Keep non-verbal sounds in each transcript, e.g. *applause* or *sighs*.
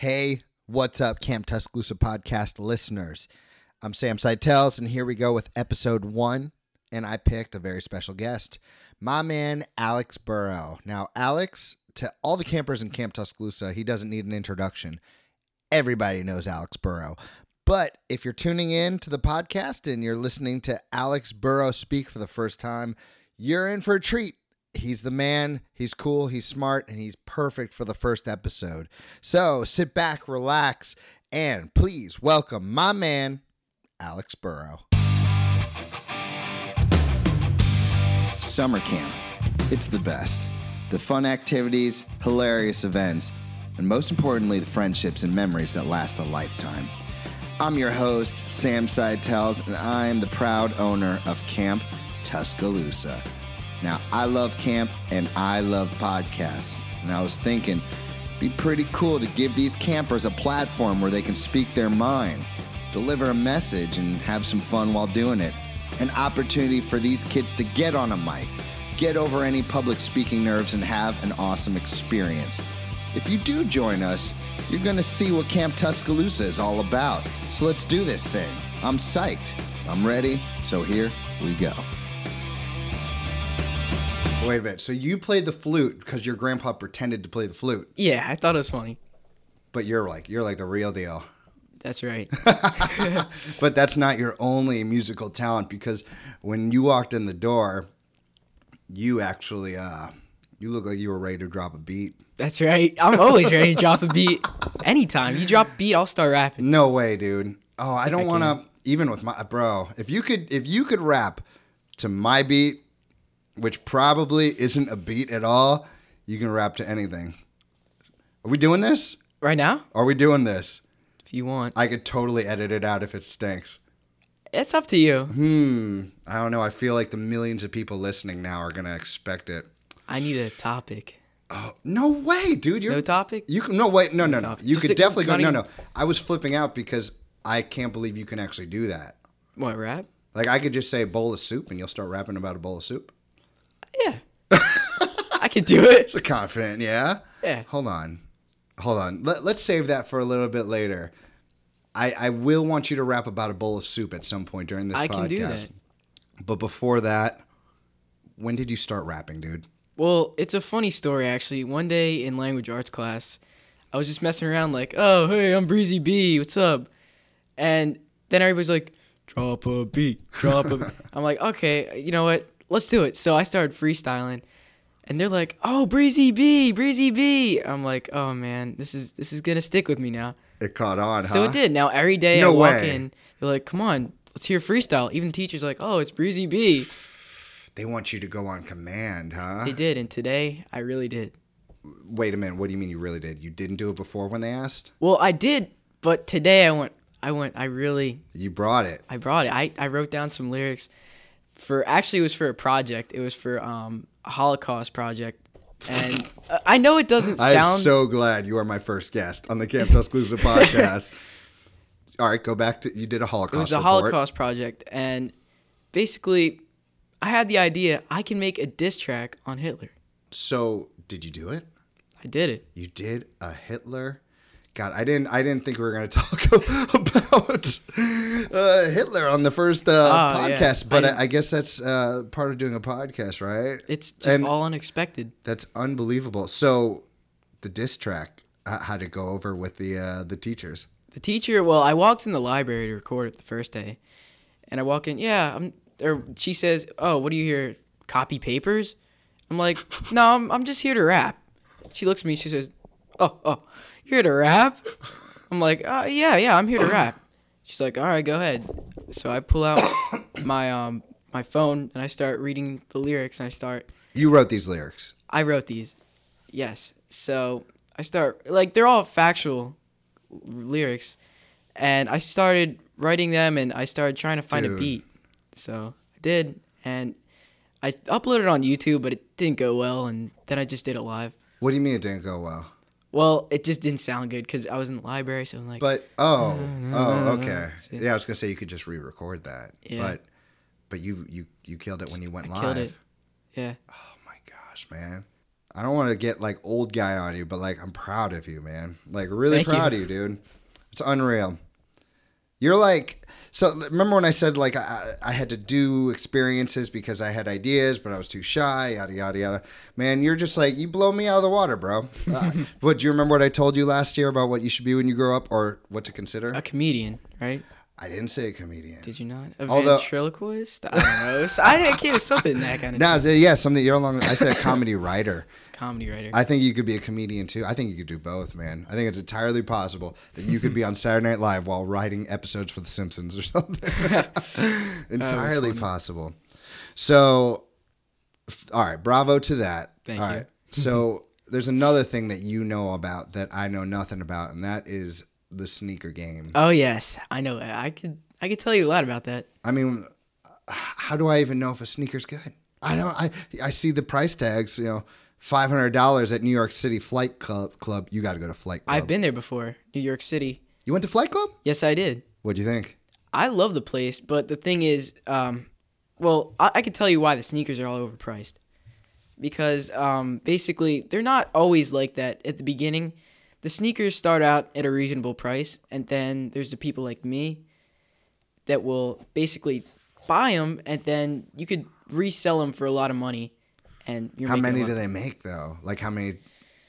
Hey, what's up, Camp Tuscaloosa podcast listeners? I'm Sam Seitles, and here we go with episode one. And I picked a very special guest, my man Alex Burro. Now, Alex, to all the campers in Camp Tuscaloosa, he doesn't need an introduction. Everybody knows Alex Burro. But if you're tuning in to the podcast and you're listening to Alex Burro speak for the first time, you're in for a treat. He's the man, he's cool, he's smart, and he's perfect for the first episode. So sit back, relax, and please welcome my man, Alex Burro. Summer camp. It's the best. The fun activities, hilarious events, and most importantly, the friendships and memories that last a lifetime. I'm your host, Sam Seitles, and I'm the proud owner of Camp Tuscaloosa. Now, I love camp and I love podcasts. And I was thinking, be pretty cool to give these campers a platform where they can speak their mind, deliver a message, and have some fun while doing it. An opportunity for these kids to get on a mic, get over any public speaking nerves, and have an awesome experience. If you do join us, you're going to see what Camp Tuscaloosa is all about. So let's do this thing. I'm psyched. I'm ready. So here we go. Wait a minute. So you played the flute because your grandpa pretended to play the flute, Yeah, I thought it was funny. but you're like you're like the real deal. That's right. *laughs* *laughs* But that's not your only musical talent because when you walked in the door, you actually uh you look like you were ready to drop a beat. That's right. I'm always ready to drop a beat. Anytime you drop a beat, I'll start rapping. No way, dude. Oh, I don't want to even with my bro. If you could if you could rap to my beat, which probably isn't a beat at all, you can rap to anything. Are we doing this? Right now, Are we doing this? if you want. I could totally edit it out if it stinks. It's up to you. Hmm. I don't know. I feel like the millions of people listening now are gonna expect it. I need a topic. Oh no way, dude! You're No topic? You can no wait no no no. topic. You Just could definitely go no no. I was flipping out because I can't believe you can actually do that. What rap? Like I could just say bowl of soup and you'll start rapping about a bowl of soup. Yeah, I can do it. So confident, yeah. Yeah. Hold on, hold on. Let, let's save that for a little bit later. I I will want you to rap about a bowl of soup at some point during this I podcast. can do that. But before that, when did you start rapping, dude? Well, it's a funny story actually. One day in language arts class, I was just messing around like, "Oh, hey, I'm Breezy B. What's up?" And then everybody's like, "Drop a beat, drop a." beat." *laughs* I'm like, "Okay, you know what? Let's do it." So I started freestyling, and they're like, "Oh, Breezy B, Breezy B." I'm like, "Oh man, this is this is gonna stick with me now." It caught on, So huh? it did. Now every day No I walk way. in, they're like, "Come on, let's hear freestyle." Even teachers are like, "Oh, it's Breezy B." *sighs* They want you to go on command, huh? They did, and today I really did. Wait a minute. What do you mean you really did? You didn't do it before when they asked? Well, I did, but today I went. I went. I really. You brought it. I brought it. I, I wrote down some lyrics for. Actually, it was for a project. It was for um a Holocaust project, and uh, I know it doesn't I'm sound. so glad you are my first guest on the Camp Tuscaloosa *laughs* podcast. All right, go back to you did a Holocaust. it was a report. Holocaust project, and basically, I had the idea I can make a diss track on Hitler. So did you do it? I did it. You did a Hitler. God, I didn't. I didn't think we were going *laughs* to talk about uh, Hitler on the first uh, Oh, podcast, I but I, I guess that's uh, part of doing a podcast, right? It's just And- all unexpected. That's unbelievable. So, the diss track, uh, how'd it go over with the uh, the teachers? The teacher, well, I walked in the library to record it the first day, and I walk in, yeah, I'm, or she says, "Oh, what do you here? Copy papers?" I'm like, "No, I'm, I'm just here to rap." She looks at me, she says, "Oh, oh, you're here to rap?" I'm like, uh, "Yeah, yeah, I'm here to rap." She's like, "All right, go ahead." So I pull out *coughs* my um my phone and I start reading the lyrics and I start You wrote these lyrics. I wrote these. Yes. So I start like they're all factual lyrics, and I started writing them, and I started trying to find Dude. a beat. So I did, and I uploaded it on YouTube, but it didn't go well, and then I just did it live. What do you mean it didn't go well? Well, it just didn't sound good because I was in the library, so I'm like, But oh, oh, okay. Yeah, I was gonna say you could just re-record that. Yeah. But but you you you killed it when you went I live. killed it. yeah. Oh my gosh, man. I don't want to get like old guy on you, but like I'm proud of you, man. Like really Thank you. proud of you, dude. It's unreal. You're like so. Remember when I said like I, I had to do experiences because I had ideas, but I was too shy. Yada yada yada. Man, you're just like you blow me out of the water, bro. Uh, *laughs* but do you remember what I told you last year about what you should be when you grow up, or what to consider? A comedian, right? I didn't say a comedian. Did you not? A Although- ventriloquist? I don't know. So I didn't care. Something that kind of No, yeah, something you're along. I said a comedy *laughs* writer. comedy writer. I think you could be a comedian too. I think you could do both, man. I think it's entirely possible that you could be on *laughs* Saturday Night Live while writing episodes for The Simpsons or something. *laughs* Oh, entirely possible. So, all right, bravo to that. Thank All you. right. So, there's another thing that you know about that I know nothing about, and that is the sneaker game. oh yes, I know. I could I could tell you a lot about that. I mean, how do I even know if a sneaker's good? I don't. I I see the price tags. You know, five hundred dollars at New York City Flight Club. Club. You got to go to Flight Club. I've been there before, New York City. You went to Flight Club? Yes, I did. What do you think? I love the place, but the thing is, um, well, I, I can tell you why the sneakers are all overpriced. Because um, basically, they're not always like that at the beginning. The sneakers start out at a reasonable price, and then there's the people like me that will basically buy them, and then you could resell them for a lot of money. And you're How many do they make though? Like how many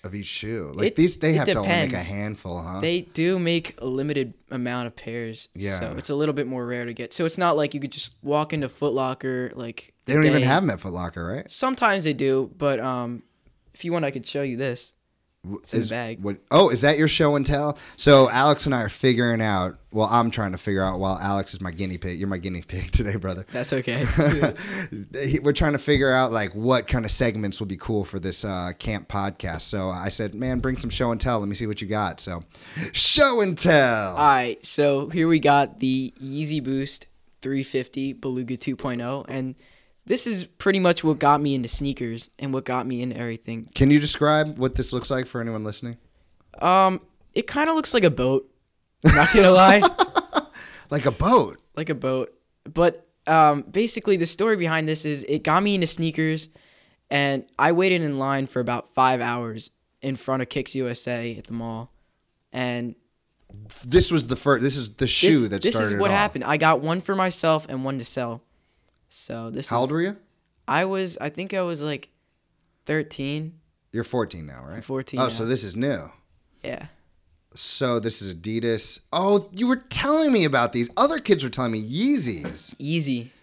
of each shoe? Like It- these, they have to only make a handful, huh? They do make a limited amount of pairs, Yeah. so it's a little bit more rare to get. So it's not like you could just walk into Foot Locker like. They don't even have them at Foot Locker, right? Sometimes they do, but um, if you want, I could show you this. The is- bag. What, oh, is that your show and tell? So Alex and I are figuring out. Well, I'm trying to figure out while Alex is my guinea pig. You're my guinea pig *laughs* today, brother. That's okay. *laughs* We're trying to figure out like what kind of segments will be cool for this uh, camp podcast. So I said, "Man, bring some show and tell. Let me see what you got." So, show and tell. All right, so here we got the Yeezy Boost 350 Beluga 2.0, and this is pretty much what got me into sneakers and what got me into everything. Can you describe what this looks like for anyone listening? Um, it kind of looks like a boat. I'm not gonna lie. *laughs* Like a boat. like a boat. But um, basically, the story behind this is it got me into sneakers, and I waited in line for about five hours in front of Kicks USA at the mall, and This was the first. This is the shoe this, that this is what happened. I got one for myself and one to sell. So this How is, old were you? I was. I think I was like thirteen. You're 14 now, right? 14 Oh, now. so this is new. Yeah. So this is Adidas. Oh, you were telling me about these. Other kids were telling me Yeezys. Easy.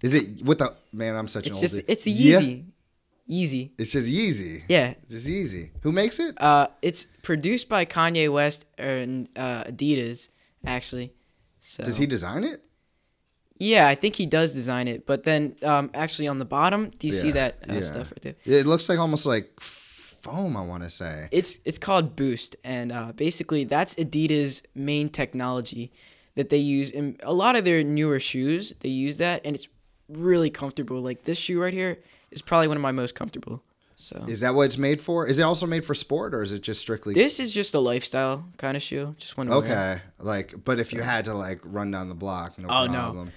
Is it with the man? I'm such It's an just oldie. it's a Yeah, Yeezy. Yeezy. it's just Yeezy. Yeah. Just Yeezy. Who makes it? Uh, it's produced by Kanye West and uh, Adidas, actually. So Does he design it? Yeah, I think he does design it. But then, um, actually, on the bottom, do you see Yeah, that uh, yeah. stuff right there? It looks like almost like foam. I want to say. It's it's called Boost, and uh, basically that's Adidas' main technology that they use in a lot of their newer shoes. They use that, and it's really comfortable. Like this shoe right here is probably one of my most comfortable. So Is that what it's made for? Is it also made for sport, or is it just strictly? this is just a lifestyle kind of shoe. Just one. okay, like, but if you had to like run down the block, no Oh, no. problem.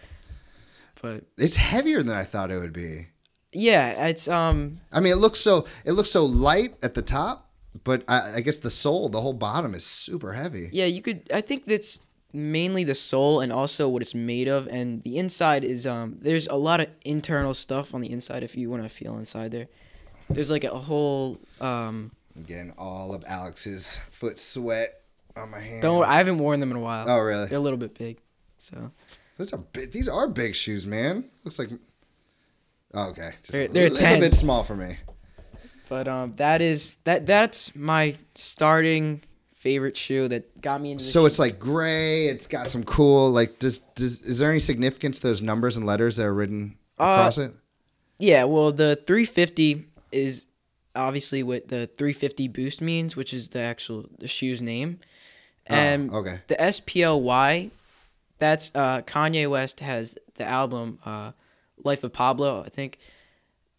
But It's heavier than I thought it would be. yeah, it's um I mean, it looks so it looks so light at the top, but I, I guess the sole, the whole bottom, is super heavy. Yeah, you could. I think that's mainly the sole and also what it's made of, and the inside is um. There's a lot of internal stuff on the inside if you want to feel inside there. There's like a whole um. I'm getting all of Alex's foot sweat on my hand. Don't. I haven't worn them in a while. Oh, really? They're a little bit big, so Those are big, these are big shoes, man. Looks like. Oh, okay, just They're- a they're little 10. bit small for me. but um that is that that's my starting favorite shoe that got me into. So shoe. it's like gray. It's got some cool like. Does does is there any significance to those numbers and letters that are written Uh, across it? Yeah, well, the 350 is obviously what the 350 boost means, which is the actual the shoe's name. And oh, okay. the SPLY, that's uh, Kanye West has the album uh, Life of Pablo, I think.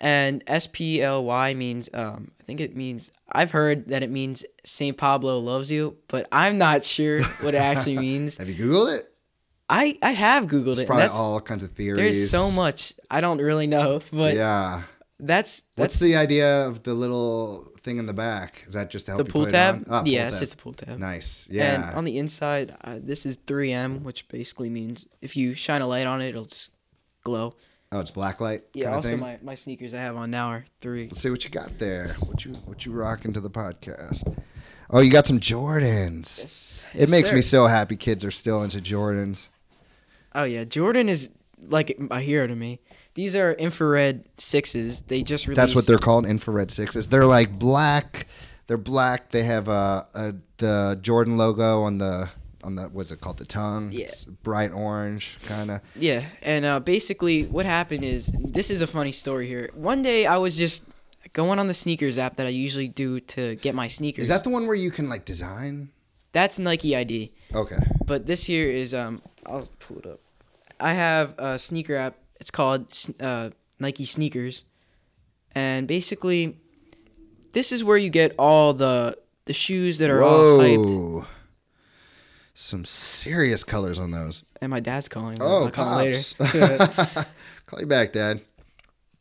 And SPLY means, um, I think it means, I've heard that it means St. Pablo loves you, but I'm not sure what it actually *laughs* means. Have you googled it? I, I have Googled It's it. probably that's, all kinds of theories. there's so much. I don't really know, *laughs* but yeah. That's What's that's the idea of the little thing in the back? Is that just to help the you pool put it tab. pool yeah, it's tab. just a pool tab. nice. Yeah. And on the inside, uh, this is 3M, which basically means if you shine a light on it, it'll just glow. oh, it's black light. Yeah. Also, my, my sneakers I have on now are three. Let's see what you got there. What you what you rocking to the podcast? Oh, you got some Jordans. Yes, It yes, makes me so happy kids are still into Jordans. Oh yeah, Jordan is like a hero to me. These are infrared sixes. They just released. That's what they're called, infrared sixes. They're like black. They're black. They have uh, a the Jordan logo on the on the what's it called the tongue. Yeah. It's bright orange kind of. Yeah, and uh, basically what happened is this is a funny story here. One day I was just going on the sneakers app that I usually do to get my sneakers. Is that the one where you can like design? That's Nike ID. Okay. But this here is um I'll pull it up. I have a sneaker app. It's called uh, Nike Sneakers, and basically, this is where you get all the the shoes that are all hyped. Some serious colors on those. And my dad's calling. me. Oh, I'll call pops. later. *laughs* *laughs* Call you back, Dad.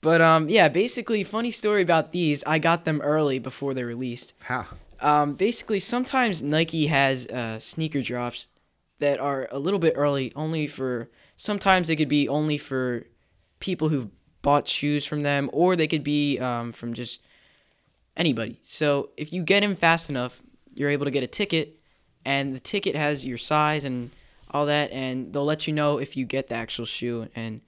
but um, yeah, basically, funny story about these. I got them early before they released. How? Um, basically, sometimes Nike has uh, sneaker drops that are a little bit early, only for. Sometimes they could be only for people who've bought shoes from them, or they could be um, from just anybody. So if you get in fast enough, you're able to get a ticket, and the ticket has your size and all that, and they'll let you know if you get the actual shoe in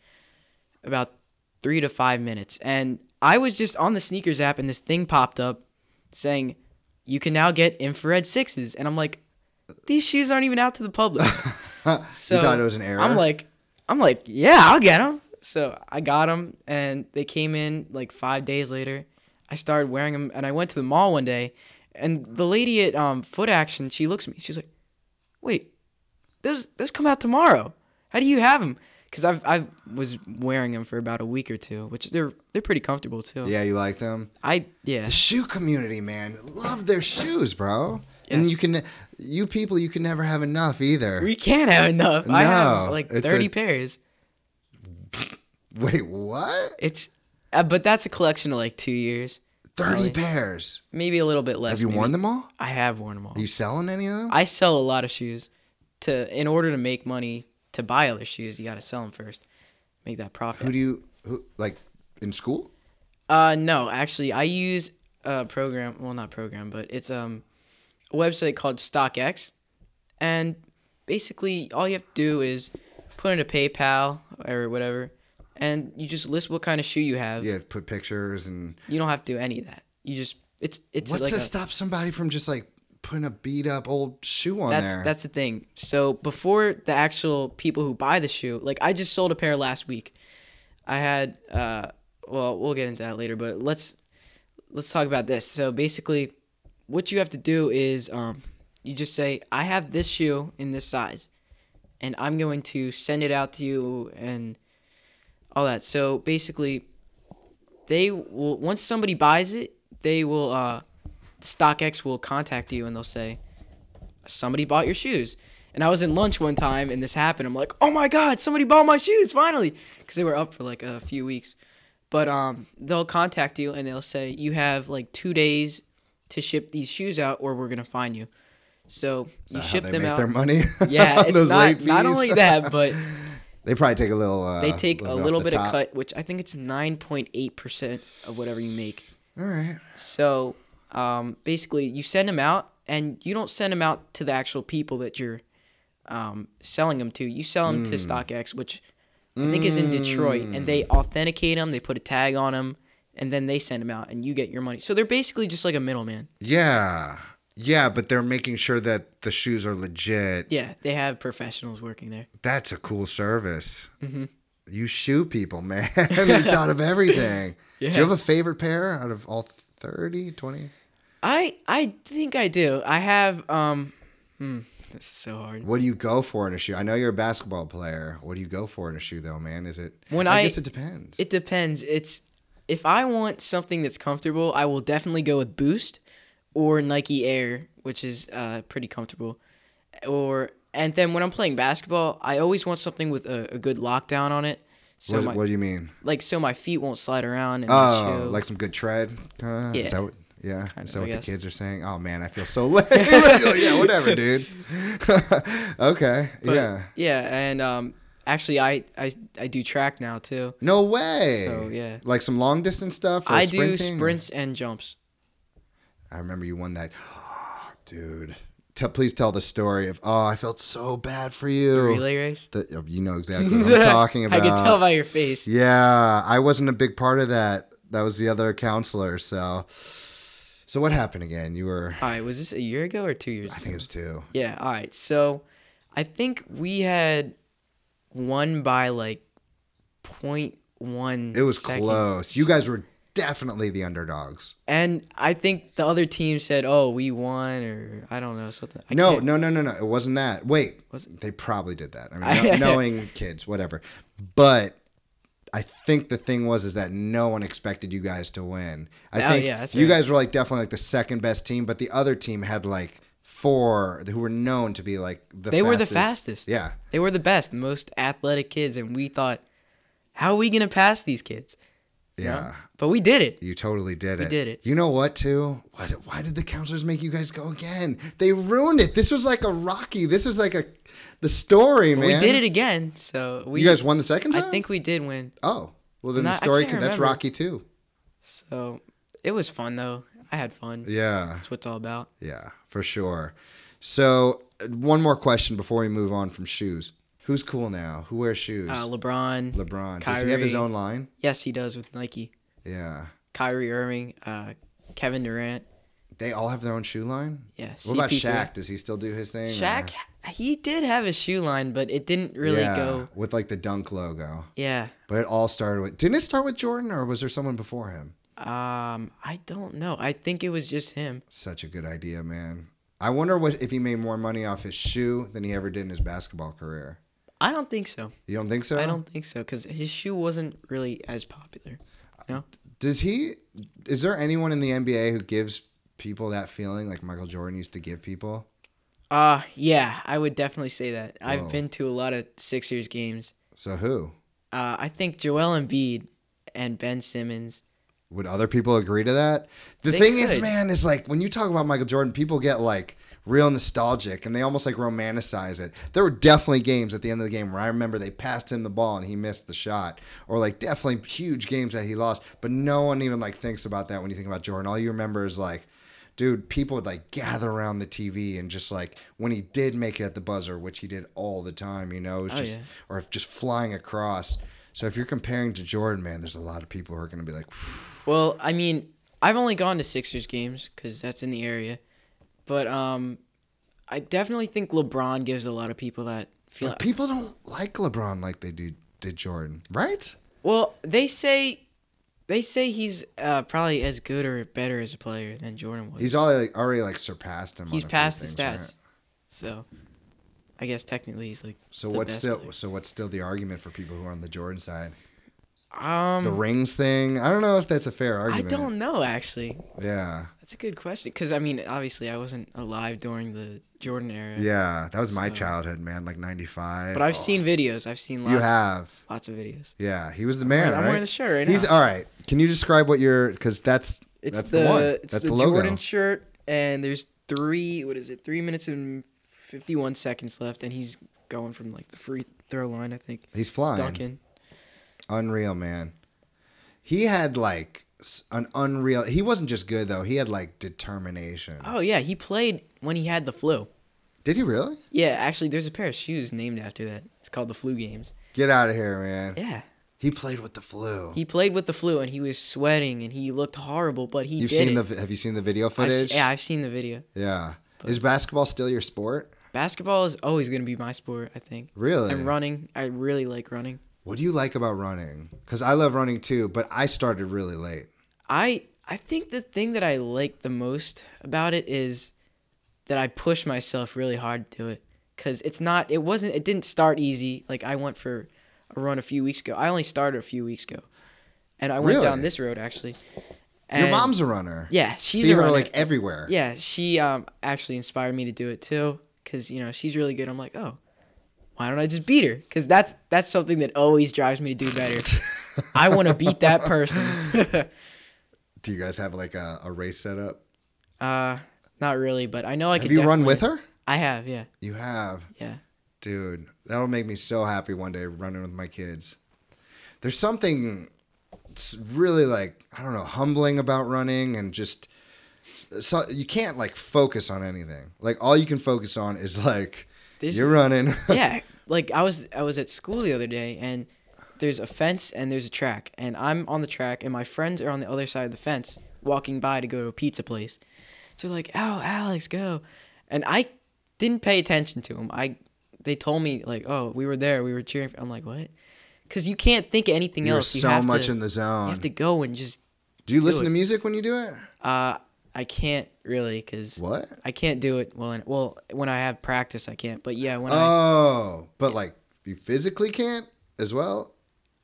about three to five minutes. And I was just on the sneakers app, and this thing popped up saying you can now get infrared sixes, and I'm like, these shoes aren't even out to the public. *laughs* So you thought it was an error? I'm like, I'm like, yeah, I'll get them. So I got them, and they came in like five days later. I started wearing them, and I went to the mall one day, and the lady at um, Foot Action, she looks at me, she's like, "Wait, those those come out tomorrow. How do you have them?" Because I've I was wearing them for about a week or two, which they're they're pretty comfortable too. yeah, you like them? I yeah. The shoe community, man, love their shoes, bro. And you can, you people, you can never have enough either. We can't have enough. I have like 30 a- pairs. *laughs* Wait, what? It's, uh, but that's a collection of like two years, Thirty Really? pairs. maybe a little bit less. Have you maybe. worn them all? I have worn them all. Are you selling any of them? I sell a lot of shoes. To in order to make money to buy other shoes, you got to sell them first, make that profit. Who do you, who like, in school? Uh, no, actually, I use a program. Well, not program, but it's um a website called StockX, and basically all you have to do is put in a PayPal or whatever, and you just list what kind of shoe you have. Yeah, put pictures and. You don't have to do any of that. You just it's it's What's like to a, stop somebody from just like putting a beat up old shoe on that's there? that's the thing. So before the actual people who buy the shoe, like I just sold a pair last week. I had uh well, we'll get into that later, but let's let's talk about this. So basically what you have to do is um you just say I have this shoe in this size and I'm going to send it out to you and all that. So basically they will once somebody buys it, they will uh StockX will contact you and they'll say somebody bought your shoes. And I was in lunch one time and this happened. I'm like, "Oh my god, somebody bought my shoes finally." Cuz they were up for like a few weeks. But um they'll contact you and they'll say, "You have like 2 days to ship these shoes out or we're going to fine you." So, you ship they them out. their money. Yeah, *laughs* it's not not only that, but *laughs* they probably take a little. Uh, they take a off little the bit of cut, which I think it's 9.8% of whatever you make. All right. So um, basically, you send them out, and you don't send them out to the actual people that you're um, selling them to. You sell them Hmm. to StockX, which I think is in Detroit, and they authenticate them. They put a tag on them, and then they send them out, and you get your money. So they're basically just like a middleman. Yeah. Yeah, but they're making sure that the shoes are legit. Yeah, they have professionals working there. That's a cool service. Mhm. You shoe people, *laughs* man. *laughs* you thought of everything. *laughs* Do you have a favorite pair out of all 30, 20? I I think I do. I have um. Hmm, this is so hard. What do you go for in a shoe? I know you're a basketball player. What do you go for in a shoe, though, man? Is it? When I, I- guess it depends. It depends. It's if I want something that's comfortable, I will definitely go with Boost or Nike Air, which is uh, pretty comfortable. Or and then when I'm playing basketball, I always want something with a, a good lockdown on it. So what, my what do you mean? like so my feet won't slide around the Oh, like some good tread, kind of. Is Yeah. that what, yeah. Kind Is that of, what I the guess. kids are saying? Oh man, I feel so *laughs* lame. *laughs* yeah, whatever, dude. *laughs* okay, But, yeah. Yeah, and um, actually, I, I I do track now too. No way. So, yeah. Like some long distance stuff. Or I do sprints and jumps. I remember you won that, *gasps* dude. Te- please tell the story of. Oh, I felt so bad for you. Relay race. The- oh, you know exactly what I'm *laughs* talking about. I can tell by your face. Yeah, I wasn't a big part of that. That was the other counselor. So, so what happened again? You were. All right, was this a year ago or two years I ago? think it was two. Yeah. All right. So, I think we had won by like 0.1. It was second. close. You guys were definitely the underdogs. And I think the other team said, "Oh, we won," or I don't know something. I no, can't- no, no, no, no. It wasn't that. Wait, wasn't. they probably did that. I mean, *laughs* knowing kids, whatever. But I think the thing was is that no one expected you guys to win. I Oh, think yeah, you guys were like definitely like the second best team, but the other team had like four who were known to be like the They were the fastest. fastest. Yeah. They were the best, most athletic kids, and we thought, "How are we gonna pass these kids?" you know? Yeah. But we did it. You totally did it. We did it. You know what, too? Why did, why did the counselors make you guys go again? They ruined it. This was like a Rocky. This was like a the story, man. We did it again. So we. you guys won the second time. I think we did win. Oh, well then No, the story can't. That's. Rocky too. So it was fun though. I had fun. Yeah, That's what it's all about. yeah, for sure. So one more question before we move on from shoes. Who's cool now? Who wears shoes? Uh, LeBron. LeBron. Does he have his own line? Yes, he does with Nike. Yeah. Kyrie Irving, uh, Kevin Durant. They all have their own shoe line. Yeah. What about CP3. Shaq? Does he still do his thing? Shaq, or- he did have a shoe line, but it didn't really yeah, go. with like the dunk logo. Yeah. But it all started with. Didn't it start with Jordan, or was there someone before him? Um, I don't know. I think it was just him. Such a good idea, man. I wonder what if he made more money off his shoe than he ever did in his basketball career. I don't think so. You don't think so? I don't think so because his shoe wasn't really as popular. Know? Does he? Is there anyone in the NBA who gives people that feeling like Michael Jordan used to give people? Uh, yeah, I would definitely say that. Whoa. I've been to a lot of Sixers games. So who? Uh, I think Joel Embiid and Ben Simmons. Would other people agree to that? The They thing is, man, is like when you talk about Michael Jordan, people get like real nostalgic and they almost like romanticize it. There were definitely games at the end of the game where I remember they passed him the ball and he missed the shot, or like definitely huge games that he lost. But no one even like thinks about that when you think about Jordan. All you remember is like, dude, people would like gather around the TV and just like when he did make it at the buzzer, which he did all the time, you know, it was Oh, just yeah. or just flying across. So if you're comparing to Jordan, man, there's a lot of people who are going to be like. Well, I mean, I've only gone to Sixers games because that's in the area, but um, I definitely think LeBron gives a lot of people that feel. But people don't like LeBron like they do did Jordan, right? Well, they say, they say he's uh, probably as good or better as a player than Jordan was. He's already already like surpassed him. He's past the things, stats, right? so I guess technically he's like. So what's still player. so what's still the argument for people who are on the Jordan side? Um, The rings thing. I don't know if that's a fair argument. I don't know actually. Yeah, That's a good question because I mean, obviously, I wasn't alive during the Jordan era. yeah. That was my childhood, man. Like '95. But I've Oh, seen videos. I've seen lots. You have. lots of videos. Yeah, he was the man, I'm right? wearing the shirt right now. He's now. all right. Can you describe what you're? Because that's It's that's the, the, one. it's That's the, the, logo. Jordan shirt, and there's three. What is it? Three minutes and fifty-one seconds left, and he's going from like the free throw line, I think. He's flying. Dunking. Unreal, man. He had like an unreal. He wasn't just good though. He had like determination. Oh yeah, he played when he had the flu. Did he really? Yeah, actually, there's a pair of shoes named after that. It's called the flu games. Get out of here, man. Yeah, He played with the flu. he played with the flu, and he was sweating, and he looked horrible, but he You've did seen it. the have you seen the video I've footage? yeah, I've seen the video. Yeah. Is basketball still your sport? Basketball is always gonna be my sport, I think. Really? And running, I really like running. What do you like about running? Cuz I love running too, but I started really late. I I think the thing that I like the most about it is that I push myself really hard to do it cuz it's not it wasn't it didn't start easy like I went for a run a few weeks ago. I only started a few weeks ago. And I went down this road actually. Your mom's a runner. Yeah, she's See a her runner. like everywhere. Yeah, she um actually inspired me to do it too cuz you know, she's really good. I'm like, "Oh, why don't I just beat her? Because that's that's something that always drives me to do better. *laughs* I want to beat that person. *laughs* Do you guys have like a, a race set up? uh, not really, but I know I Have can. you run with her? I have, yeah, You have. yeah. Dude, that'll make me so happy one day running with my kids. There's something s- really like, I don't know, humbling about running and just so you can't like focus on anything. Like all you can focus on is like There's- you're running. *laughs* yeah, like I was I was at school the other day and there's a fence and there's a track and I'm on the track and my friends are on the other side of the fence walking by to go to a pizza place. So like, "Oh, Alex, go." And I didn't pay attention to them. I they told me like, "Oh, we were there. We were cheering." For, I'm like, "What?" Cuz you can't think of anything You're else. You so have much to, in the zone. You have to go and just Do you listen it. to music when you do it? uh I can't really cuz What? I can't do it well. Well, when I have practice, I can't. But yeah, when I Oh, but like you physically can't as well?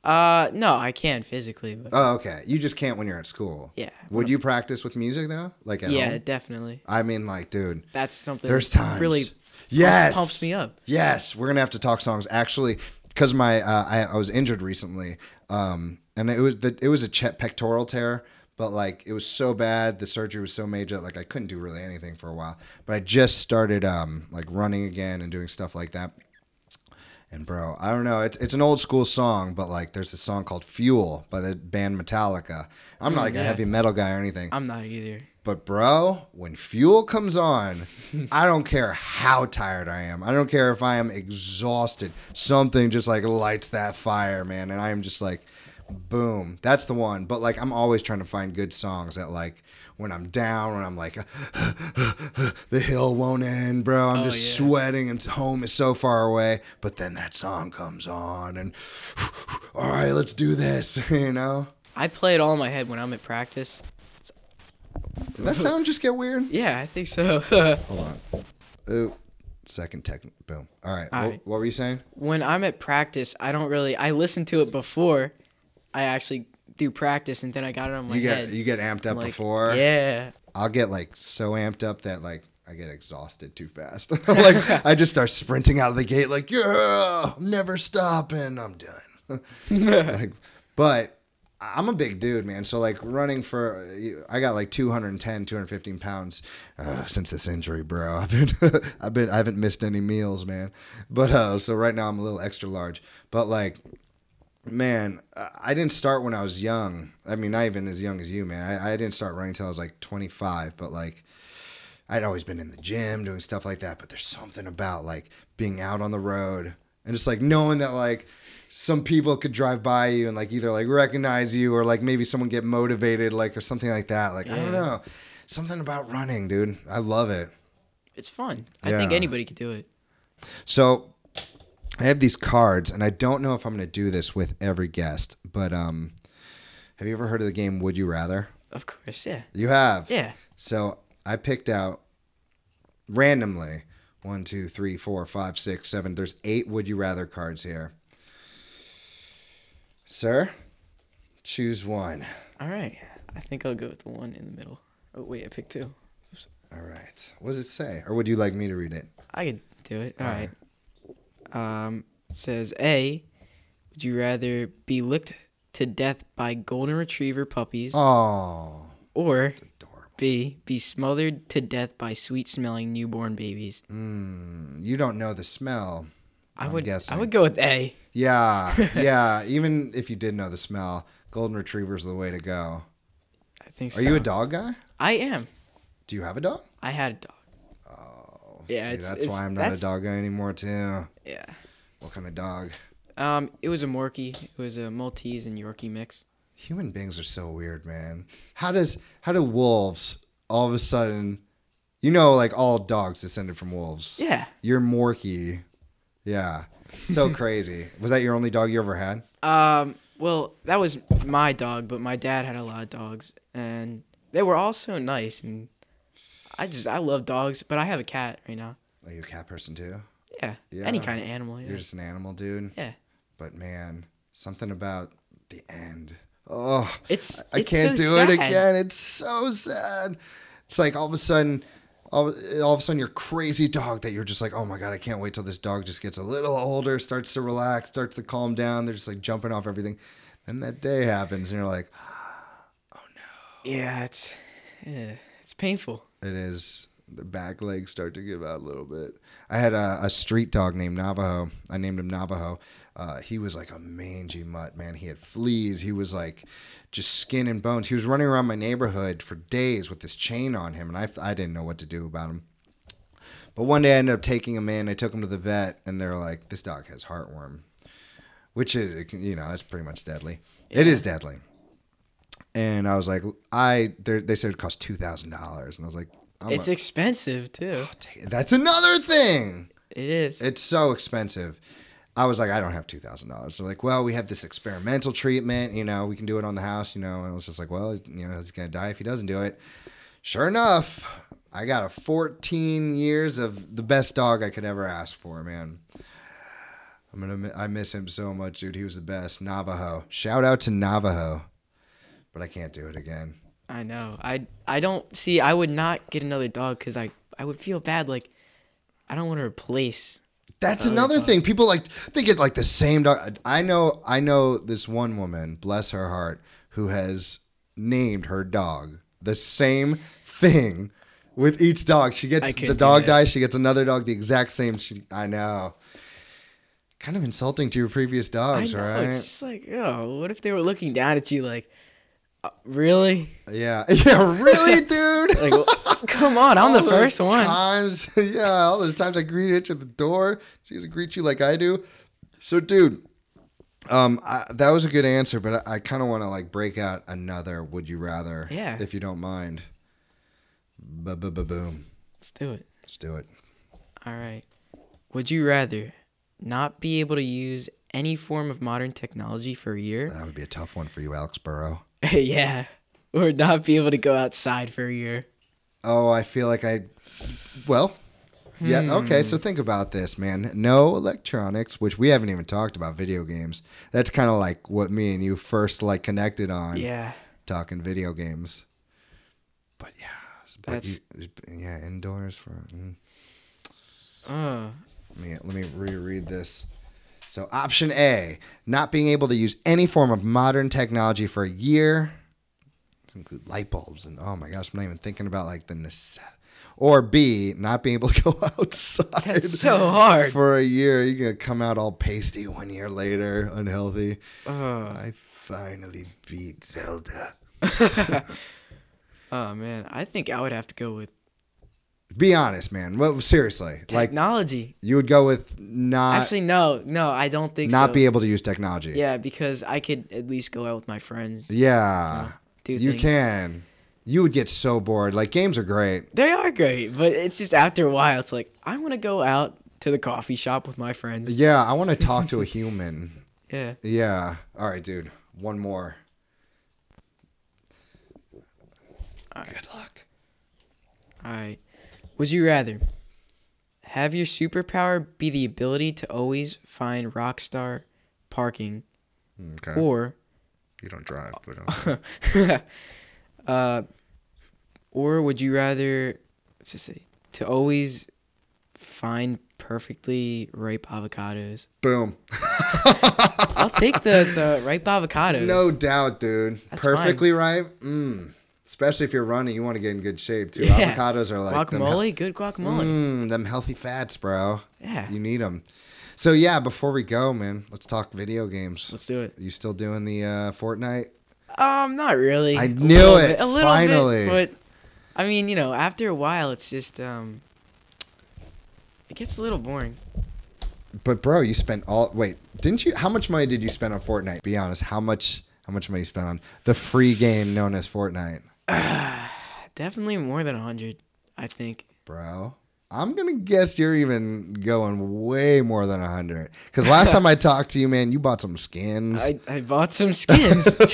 uh no, I can physically, but Oh, okay. You just can't when you're at school. yeah. Would you practice with music though? Like at Yeah, home? definitely. I mean, like, dude, That's something. there's that times. Really yes, pumps me up. Yes, we're gonna have to talk songs. Actually, because my uh, I, I was injured recently, um, and it was the, it was a pectoral tear, but like it was so bad, the surgery was so major, that, like I couldn't do really anything for a while. But I just started um, like running again and doing stuff like that. And bro, I don't know. It's it's an old school song, but like there's a song called "Fuel" by the band Metallica. I'm not like a heavy metal guy or anything, I'm not either. but bro, when fuel comes on, *laughs* I don't care how tired I am. I don't care if I am exhausted. Something just like lights that fire, man, and I am just like boom. That's the one. But like I'm always trying to find good songs that like when I'm down, when I'm like *laughs* the hill won't end, bro. I'm Oh, just yeah. sweating and home is so far away, but then that song comes on and *sighs* all right, let's do this, *laughs* you know? I play it all in my head when I'm at practice. Did that sound just get weird? *laughs* Yeah, I think so. Hold on. Ooh, second tech. Boom. All right. All what, what were you saying? when I'm at practice, I don't really. I listen to it before I actually do practice, and then I got it on my You get head. you get amped up like, before. Yeah. I'll get like so amped up that like I get exhausted too fast. *laughs* like *laughs* I just start sprinting out of the gate like yeah, I'm never stopping. I'm done. *laughs* like, but I'm a big dude, man. So like running for, I got like 210, 215 pounds uh, since this injury, bro. I've been, I've been, I haven't missed any meals, man. But uh, so right now I'm a little extra large. But like, man, I didn't start when I was young. I mean, not even as young as you, man. I, I didn't start running until I was like 25. But like, I'd always been in the gym doing stuff like that. But there's something about like being out on the road and just like knowing that like some people could drive by you and like either like recognize you or like maybe someone get motivated like or something like that. Like I don't know, something about running, dude. I love it. It's fun. I think anybody could do it. So I have these cards, and I don't know if I'm going to do this with every guest, but um, have you ever heard of the game Would You Rather? Of course, yeah. You have. Yeah. So I picked out randomly one, two, three, four, five, six, seven. There's eight Would You Rather cards here. Sir, choose one. All right. I think I'll go with the one in the middle. Oh wait, I picked two. All right. What does it say? Or would you like me to read it? I could do it. All All right. Um, says A. Would you rather be licked to death by golden retriever puppies, Oh, or adorable. B. Be smothered to death by sweet-smelling newborn babies? Mm, you don't know the smell. I I'm would. guessing. I would go with A. Yeah, *laughs* yeah. Even if you did know the smell, golden retriever's the way to go. I think. So. Are so. you a dog guy? I am. Do you have a dog? I had a dog. Oh, Yeah, see, it's- that's it's- why I'm not that's- a dog guy anymore too. Yeah. What kind of dog? Um, it was a Morkie. It was a Maltese and Yorkie mix. Human beings are so weird, man. How does how do wolves all of a sudden? You know, like all dogs descended from wolves. Yeah. You're Morkie. Yeah. So *laughs* crazy. Was that your only dog you ever had? Um. Well, that was my dog, but my dad had a lot of dogs, and they were all so nice. And I just I love dogs, but I have a cat right now. Are you a cat person too? Yeah. Any kind of animal. Yeah. You're just an animal, dude. yeah. But man, something about the end. Oh, It's. I it's can't so do it again. It's so sad. It's like all of a sudden, all, all of a sudden your crazy dog that you're just like, oh my god, I can't wait till this dog just gets a little older, starts to relax, starts to calm down. They're just like jumping off everything. Then that day happens, and you're like, *gasps* oh no. Yeah, it's yeah, it's painful. it is. The back legs start to give out a little bit. I had a, a street dog named Navajo. I named him Navajo. Uh, he was like a mangy mutt, man. He had fleas. He was like just skin and bones. He was running around my neighborhood for days with this chain on him, and I, I didn't know what to do about him. But one day I ended up taking him in. I took him to the vet, and they're like, "This dog has heartworm," which is, you know, that's pretty much deadly. It is deadly. And I was like, I they said it cost two thousand dollars, and I was like, I'm It's a- expensive too. Oh, that's another thing. It is. It's so expensive. I was like, I don't have two thousand dollars. They're like, well, we have this experimental treatment. You know, we can do it on the house. You know, and I was just like, well, you know, he's gonna die if he doesn't do it. Sure enough, I got a 14 years of the best dog I could ever ask for, man. I'm gonna, I miss him so much, dude. He was the best. Navajo. Shout out to Navajo. But I can't do it again. I know. I I don't see. I would not get another dog because I I would feel bad. Like I don't want to replace. That's another dog. thing. People like they get like the same dog. I know. I know this one woman, bless her heart, who has named her dog the same thing with each dog. She gets the dog dies. She gets another dog the exact same. She. I know. Kind of insulting to your previous dogs, know. right? It's just like, oh, what if they were looking down at you like, uh, really? Yeah. *laughs* Yeah. Really, *laughs* dude. Like, well, come on, I'm All the first one. Times, *laughs* yeah, all those times I greet you at the door, she doesn't greet you like I do. So, dude, um, I, that was a good answer, but I, I kind of want to like break out another. Would you rather? Yeah. If you don't mind. Ba-ba-ba-boom. Let's do it. Let's do it. All right. Would you rather not be able to use any form of modern technology for a year? That would be a tough one for you, Alex Burro. *laughs* yeah. Or not be able to go outside for a year? Oh, I feel like I. Well, yeah. Okay, so think about this, man. No electronics, which we haven't even talked about video games. That's kind of like what me and you first like connected on. Yeah. talking video games. But yeah, but That's- you, yeah, indoors for. Mm, Uh, let me let me reread this. So option A, not being able to use any form of modern technology for a year. To include light bulbs and oh my gosh, I'm not even thinking about like the necess- Or B, not being able to *laughs* go outside. That's so hard. For a year, you're gonna come out all pasty one year later, unhealthy. uh, I finally beat Zelda. *laughs* oh man, I think I would have to go with Be honest, man. Well, seriously, like technology. you would go with not Actually, no, no, I don't think not so. be able to use technology. Yeah, because I could at least go out with my friends. Yeah. do you things. can. You would get so bored. Like games are great. They are great, but it's just after a while, it's like I want to go out to the coffee shop with my friends. Yeah, I want to *laughs* talk to a human. Yeah. Yeah. All right, dude. One more. Good luck. All right. Would you rather have your superpower be the ability to always find Rockstar parking, Okay. or you don't drive, but okay. *laughs* uh, or would you rather it say to always find perfectly ripe avocados? boom. *laughs* I'll take the the ripe *laughs* avocados. No doubt, dude. That's Perfectly right. Mm. Especially if you're running, you want to get in good shape too. Yeah. Avocados are like guacamole, good guacamole. Mm, them healthy fats, bro. Yeah. You need them. So yeah, before we go, man, let's talk video games. Let's do it. Are You still doing the uh, Fortnite? Um, not really. I knew it, bit- a little finally. bit, but I mean, you know, after a while, it's just um, it gets a little boring. But bro, you spent all wait, didn't you? How much money did you spend on Fortnite? Be honest. How much? How much money you spent on the free game known as Fortnite, *sighs* Definitely more than a hundred, I think. bro? I'm gonna guess you're even going way more than a hundred. Because last time I *laughs* talked to you, man, you bought some skins. I, I bought some skins, *laughs* *laughs*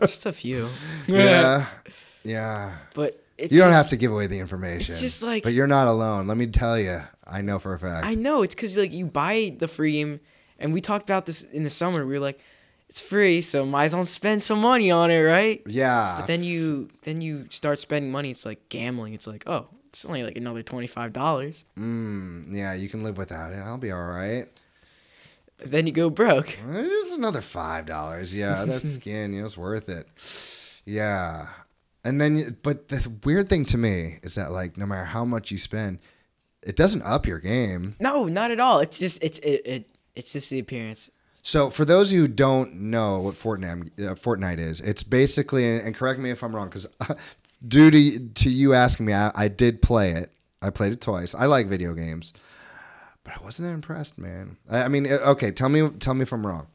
just a few. yeah, yeah. but it's You don't just- have to give away the information. It's just like- but you're not alone. Let me tell you, I know for a fact. I know it's because like you buy the free game, and we talked about this in the summer. We were like, it's free, so might as well spend some money on it, right? yeah, But then you then you start spending money. It's like gambling. It's like, oh, it's only like another twenty five dollars. Mm, yeah, you can live without it. I'll be all right. Then you go broke. Just another five dollars. Yeah, that's *laughs* skin. You know, it's worth it. Yeah, and then, you- but the weird thing to me is that like, no matter how much you spend, it doesn't up your game. No, not at all. It's just it's it, it it's just the appearance. So, for those who don't know what Fortnite uh, Fortnite is, it's basically, and correct me if I'm wrong, because due to to you asking me, I, I did play it. I played it twice. I like video games, but I wasn't that impressed, man. I, I mean, uh, okay, tell me tell me if I'm wrong.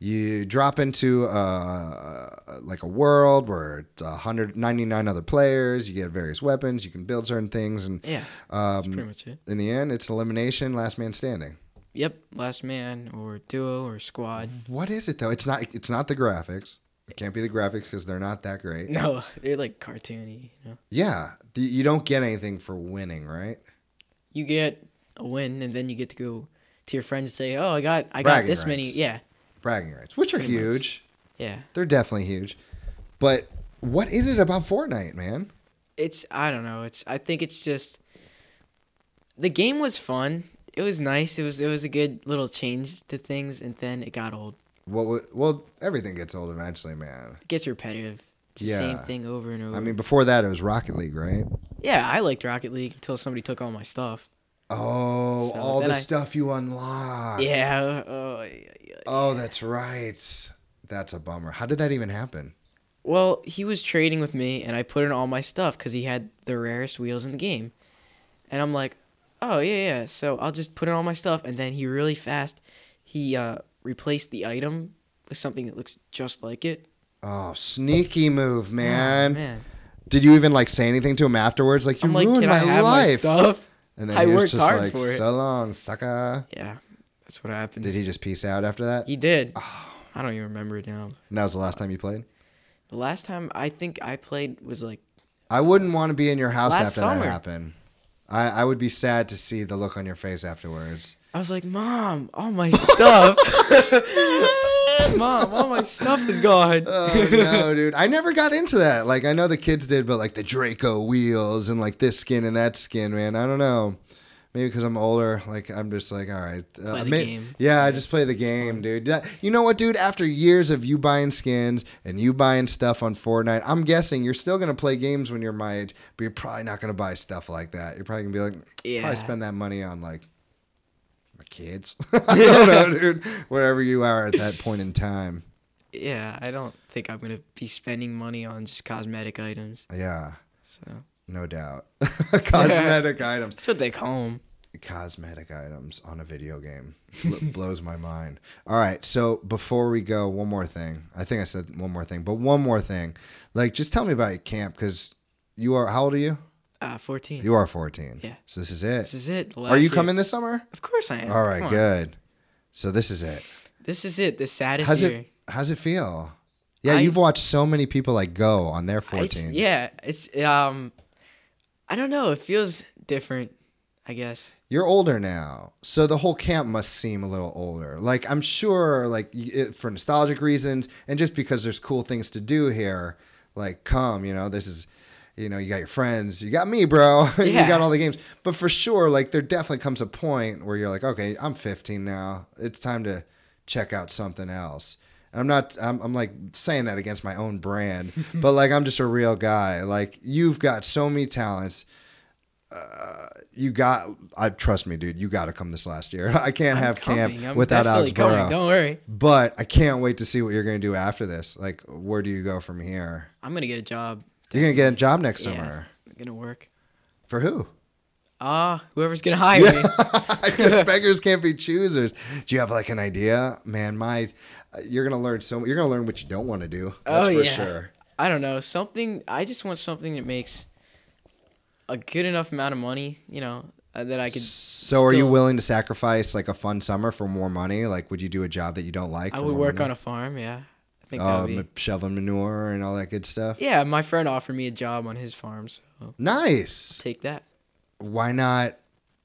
You drop into uh, like a world where it's 199 other players. You get various weapons. You can build certain things, and Yeah, that's um, pretty much it. in the end, it's elimination, last man standing. Yep, last man or duo or squad. What is it though? It's not. It's not the graphics. It can't be the graphics because they're not that great. No, *laughs* they're like cartoony. You know, Yeah, the, you don't get anything for winning, right? you get a win and then you get to go to your friends and say, "Oh, I got I got Bragging this many." Yeah, Bragging rights, which are Pretty much. huge. yeah. They're definitely huge. But what is it about Fortnite, man? It's I don't know. It's I think it's just the game was fun. It was nice. It was it was a good little change to things, and then it got old. What? Well, everything gets old eventually, man. It gets repetitive. It's the same thing over and over. I mean, before that, it was Rocket League, right? yeah, I liked Rocket League until somebody took all my stuff. Oh, So all the I- stuff you unlocked. Oh, yeah. Yeah, yeah. Oh, that's right. That's a bummer. How did that even happen? Well, he was trading with me, and I put in all my stuff because he had the rarest wheels in the game. And I'm like, oh yeah, yeah. So I'll just put in all my stuff, and then he really fast, he uh, replaced the item with something that looks just like it. Oh, sneaky move, man. Oh, man. Did you even like say anything to him afterwards? Like you I'm like, ruined my have my life. stuff? And then I he was just hard like, for it. "So long, sucker." Yeah, that's what happens. Did he just peace out after that? He did. Oh. I don't even remember it now. And that was the last time you played. The last time I think I played was like, I wouldn't want to be in your house after summer. that happened. I, I would be sad to see the look on your face afterwards. I was like, Mom, all my stuff. *laughs* Mom, all my stuff is gone. Oh no, dude! I never got into that. Like I know the kids did, but like the Draco wheels and like this skin and that skin, man. I don't know. Maybe because I'm older, like I'm just like, all right, uh, Play the may- game. Yeah, I just play the game, dude. You know what, dude? After years of you buying skins and you buying stuff on Fortnite, I'm guessing you're still gonna play games when you're my age, but you're probably not gonna buy stuff like that. You're probably gonna be like, Yeah. probably spend that money on like my kids. *laughs* *laughs* I don't know, dude. Wherever you are at that point in time. Yeah, I don't think I'm gonna be spending money on just cosmetic items. Yeah. So No doubt. *laughs* Cosmetic items. that's what they call them. Cosmetic items on a video game Bl- *laughs* blows my mind. All right, so before we go, one more thing. I think I said one more thing, but one more thing. Like, just tell me about your camp because you are. How old are you? Uh, 14. You are 14. Yeah. So this is it. This is it. are you year. coming this summer? Of course I am. All right, good. So this is it. This is it. The saddest How's year. it? How's it feel? Yeah, I- you've watched so many people like go on their It's- 14. yeah, it's um, I don't know. It feels different. I guess. You're older now, so the whole camp must seem a little older. Like I'm sure, like it, for nostalgic reasons, and just because there's cool things to do here. Like, come, you know, this is, you know, you got your friends, you got me, bro, *laughs* yeah. you got all the games. But for sure, like there definitely comes a point where you're like, okay, I'm 15 now. It's time to check out something else. I'm not. I'm, I'm like saying that against my own brand, *laughs* but like I'm just a real guy. Like you've got so many talents uh, you got I trust me, dude. You got to come this last year. *laughs* I can't I'm have coming. camp I'm without Alex. Burro. Don't worry. But I can't wait to see what you're going to do after this. Like, where do you go from here? I'm gonna get a job. You're going to get a job next Yeah. summer. I'm gonna work. For who? Ah, whoever's gonna hire me. *laughs* *laughs* Beggars can't be choosers. Do you have like an idea, man? My, uh, you're gonna learn so. You're gonna learn what you don't want to do. That's Oh, for yeah. sure. I don't know. Something. I just want something that makes a good enough amount of money. You know, uh, that I could. So, are you willing to sacrifice like a fun summer for more money? Like, would you do a job that you don't like? I would work money? on a farm. Yeah, I think uh, be. shoveling manure and all that good stuff. Yeah, my friend offered me a job on his farm, so Nice. take that. Why not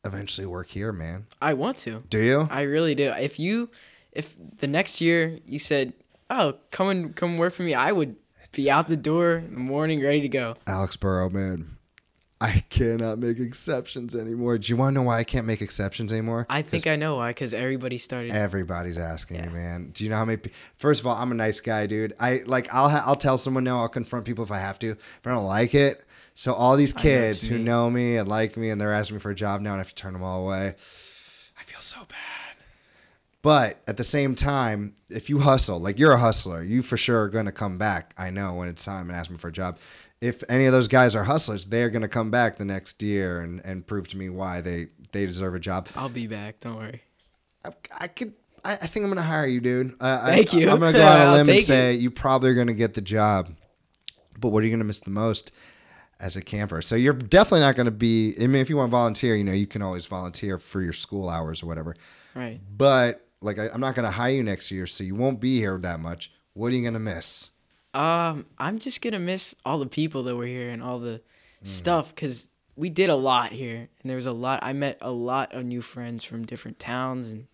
eventually work here, man? I want to. Do you? I really do. If you, if the next year you said, "Oh, come and come work for me," I would be out the door in the morning, ready to go. Alex Burro, man. *laughs* I cannot make exceptions anymore. Do you want to know why I can't make exceptions anymore? I think I know why, because everybody started. Everybody's asking Yeah. me, man. Do you know how many? pe- First of all, I'm a nice guy, dude. I like I'll ha- I'll tell someone no. I'll confront people if I have to, but I don't like it. So all these I know kids who know me and like me, and they're asking me for a job now, and I have to turn them all away. I feel so bad. But at the same time, if you hustle, like you're a hustler, you for sure are going to come back. I know when it's time and ask me for a job. If any of those guys are hustlers, they're going to come back the next year and, and prove to me why they, they deserve a job. I'll be back. Don't worry. I, I could. I, I think I'm gonna hire you, dude. I, Thank I, you. I'm gonna go out on a *laughs* limb and say you probably are gonna get the job. But what are you gonna miss the most as a camper? So you're definitely not gonna be. I mean, if you want to volunteer, you know, you can always volunteer for your school hours or whatever. Right. But like, I, I'm not gonna hire you next year, so you won't be here that much. What are you gonna miss? Um, I'm just gonna miss all the people that were here and all the Mm. stuff because we did a lot here, and there was a lot. I met a lot of new friends from different towns and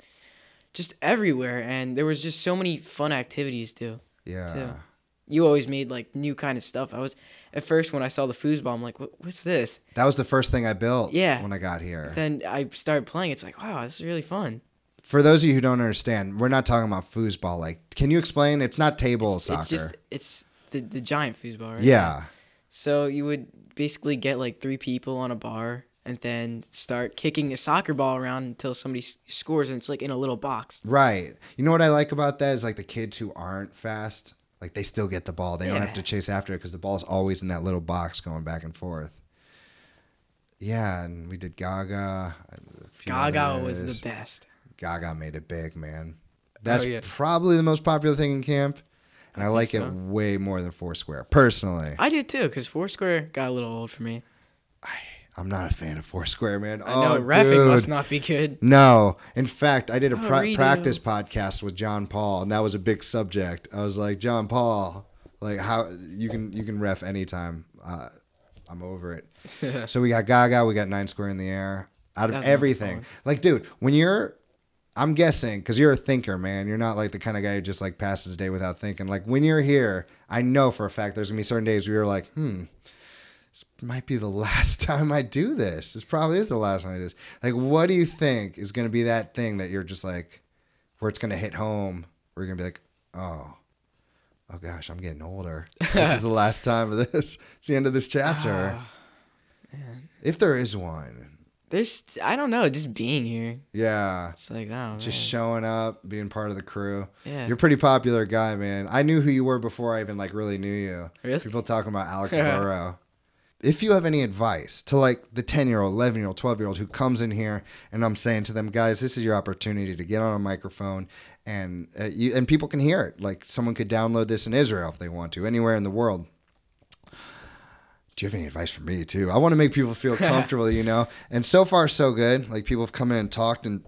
just everywhere, and there was just so many fun activities too. Yeah. too. You always made like new kind of stuff. I was at first when I saw the foosball, I'm like, what, what's this? That was the first thing I built. Yeah. When I got here. Then I started playing. It's like, wow, this is really fun. For those of you who don't understand, we're not talking about foosball. Like, can you explain? It's not table It's, soccer. it's just it's the the giant foosball, right? yeah. So you would basically get like three people on a bar and then start kicking a soccer ball around until somebody s- scores and it's like in a little box. Right. You know what I like about that is like the kids who aren't fast, like they still get the ball. They don't have to chase after it because the ball's always in that little box going back and forth. Yeah, and we did Gaga. a few Gaga was others. the best. Gaga made it big, man. That's Oh, yeah. probably the most popular thing in camp, and I, I like think it way more than Foursquare. Personally, I do too because Foursquare got a little old for me. I'm not a fan of Foursquare, man. I know oh, refing dude. must not be good. No, in fact, I did a Oh, pra- practice podcast with John Paul, and that was a big subject. I was like, John Paul, like how you can you can ref anytime. Uh, I'm over it. *laughs* so we got Gaga, we got Nine Square in the Air. Out of everything, like, dude, when you're, I'm guessing because you're a thinker, man. You're not like the kind of guy who just like passes his day without thinking. Like when you're here, I know for a fact there's gonna be certain days where you're like, hmm. This might be the *laughs* last time I do this. This probably is the last time I do this. Like, what do you think is going to be that thing that you're just like, where it's going to hit home, where you're going to be like, oh, oh gosh, I'm getting older. This is the *laughs* last time of this. *laughs* It's the end of this chapter. Ah, if there is one. There's I don't know, just being here. Yeah. It's like oh Just man. showing up, being part of the crew. Yeah. You're a pretty popular guy, man. I knew who you were before I even like really knew you. Really? People talking about Alex *laughs* Burro. If you have any advice to like the 10 year old, 11 year old, 12 year old who comes in here and I'm saying to them, guys, this is your opportunity to get on a microphone and uh, you, and people can hear it. Like someone could download this in Israel if they want to, anywhere in the world. Do you have any advice for me too? I want to make people feel *laughs* comfortable, you know. And so far, so good. Like people have come in and talked, and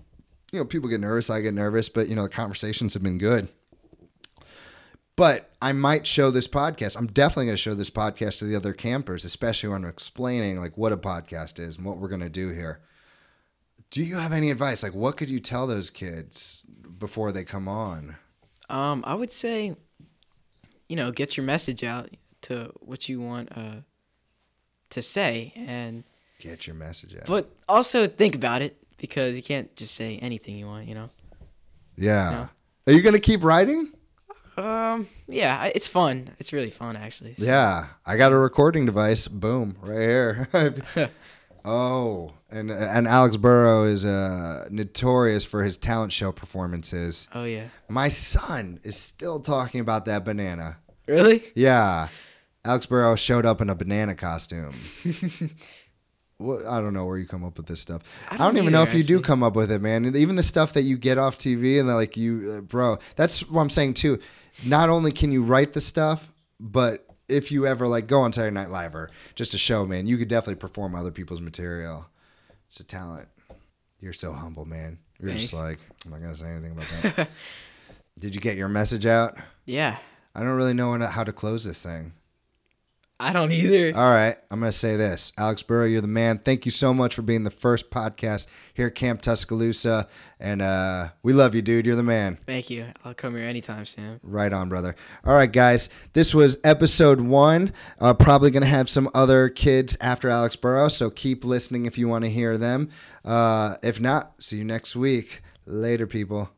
you know, people get nervous. I get nervous, but you know, the conversations have been good. But I might show this podcast. I'm definitely going to show this podcast to the other campers, especially when I'm explaining like what a podcast is and what we're going to do here. Do you have any advice? Like, what could you tell those kids before they come on? Um, I would say, you know, get your message out to what you want uh to say, and Get your message out. but also think about it because you can't just say anything you want, you know. yeah. Are you going to keep writing? Um, yeah, it's fun. It's really fun actually. So- Yeah, I got a recording device. Boom, right here. *laughs* oh, and and Alex Burro is uh, notorious for his talent show performances. Oh yeah. My son is still talking about that banana. Really? Yeah, Alex Burro showed up in a banana costume. *laughs* what, I don't know where you come up with this stuff. I I don't, don't even know if you do come up with it, man. Even the stuff that you get off TV and like you, uh, bro. That's what I'm saying too. Not only can you write the stuff, but if you ever like go on Saturday Night Live or just a show, man, you could definitely perform other people's material. It's a talent. You're so humble, man. You're just like I'm not gonna say anything about that. *laughs* Did you get your message out? Yeah. I don't really know how to close this thing. I don't either. All right, I'm going to say this. Alex Burro, you're the man. Thank you so much for being the first podcast here at Camp Tuscaloosa. And uh, we love you, dude. You're the man. Thank you. I'll come here anytime, Sam. Right on, brother. All right, guys. This was episode one. Uh, probably going to have some other kids after Alex Burro, so keep listening if you want to hear them. Uh, if not, see you next week. Later, people.